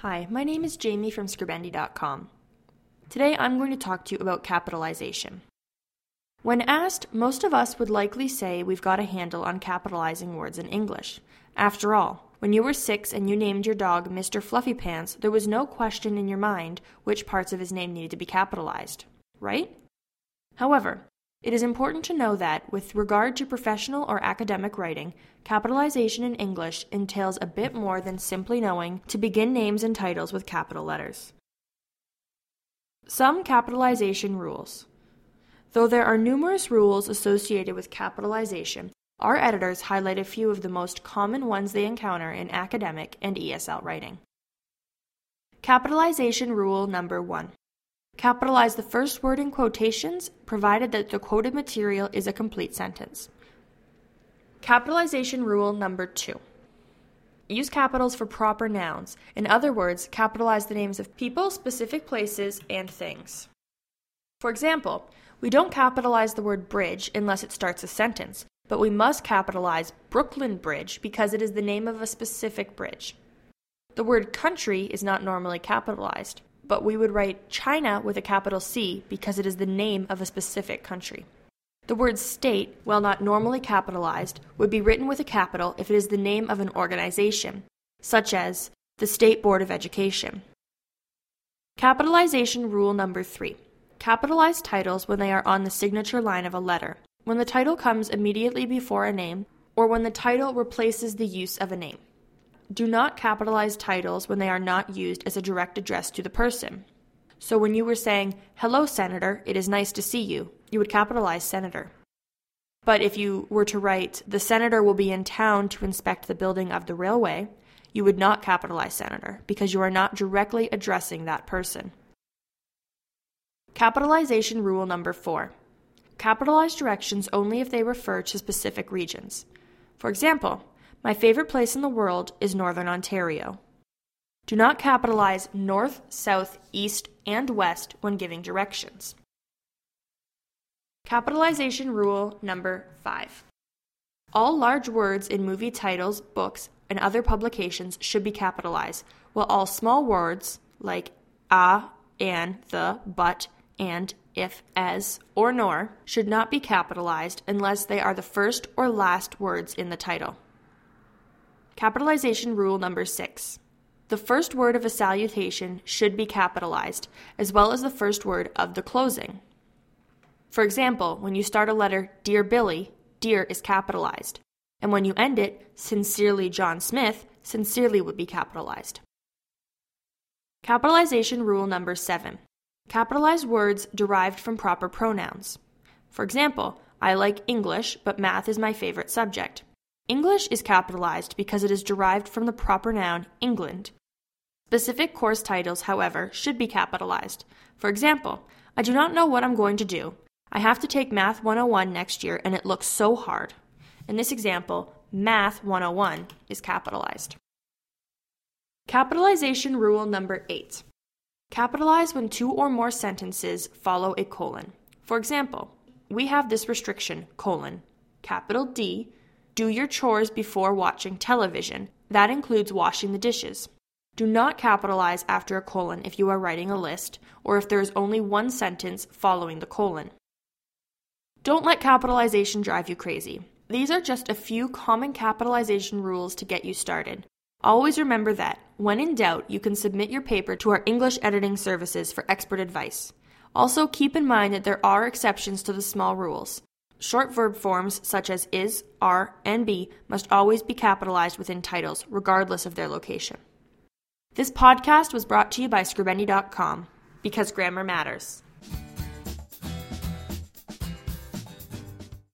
Hi, my name is Jamie from Scribendi.com. Today I'm going to talk to you about capitalization. When asked, most of us would likely say we've got a handle on capitalizing words in English. After all, when you were six and you named your dog Mr. Fluffy Pants, there was no question in your mind which parts of his name needed to be capitalized, right? However, it is important to know that, with regard to professional or academic writing, capitalization in English entails a bit more than simply knowing to begin names and titles with capital letters. Some capitalization rules. Though there are numerous rules associated with capitalization, our editors highlight a few of the most common ones they encounter in academic and ESL writing. Capitalization rule number one Capitalize the first word in quotations, provided that the quoted material is a complete sentence. Capitalization rule number two. Use capitals for proper nouns. In other words, capitalize the names of people, specific places, and things. For example, we don't capitalize the word bridge unless it starts a sentence, but we must capitalize Brooklyn Bridge because it is the name of a specific bridge. The word country is not normally capitalized but we would write China with a capital C because it is the name of a specific country. The word state, while not normally capitalized, would be written with a capital if it is the name of an organization, such as the State Board of Education. Capitalization rule number three capitalize titles when they are on the signature line of a letter, when the title comes immediately before a name, or when the title replaces the use of a name. Do not capitalize titles when they are not used as a direct address to the person. So when you were saying, Hello, Senator, it is nice to see you, you would capitalize Senator. But if you were to write, The Senator will be in town to inspect the building of the railway, you would not capitalize Senator because you are not directly addressing that person. Capitalization rule number four capitalize directions only if they refer to specific regions. For example, my favorite place in the world is Northern Ontario. Do not capitalize north, south, east, and west when giving directions. Capitalization rule number five. All large words in movie titles, books, and other publications should be capitalized, while all small words like a, and, the, but, and, if, as, or nor should not be capitalized unless they are the first or last words in the title. Capitalization rule number six. The first word of a salutation should be capitalized, as well as the first word of the closing. For example, when you start a letter, Dear Billy, Dear is capitalized. And when you end it, Sincerely John Smith, Sincerely would be capitalized. Capitalization rule number seven. Capitalize words derived from proper pronouns. For example, I like English, but math is my favorite subject. English is capitalized because it is derived from the proper noun England. Specific course titles, however, should be capitalized. For example, I do not know what I'm going to do. I have to take Math 101 next year and it looks so hard. In this example, Math 101 is capitalized. Capitalization rule number 8. Capitalize when two or more sentences follow a colon. For example, we have this restriction, colon, capital D, do your chores before watching television. That includes washing the dishes. Do not capitalize after a colon if you are writing a list or if there is only one sentence following the colon. Don't let capitalization drive you crazy. These are just a few common capitalization rules to get you started. Always remember that, when in doubt, you can submit your paper to our English editing services for expert advice. Also, keep in mind that there are exceptions to the small rules. Short verb forms such as is, are, and be must always be capitalized within titles, regardless of their location. This podcast was brought to you by Scribendi.com because grammar matters.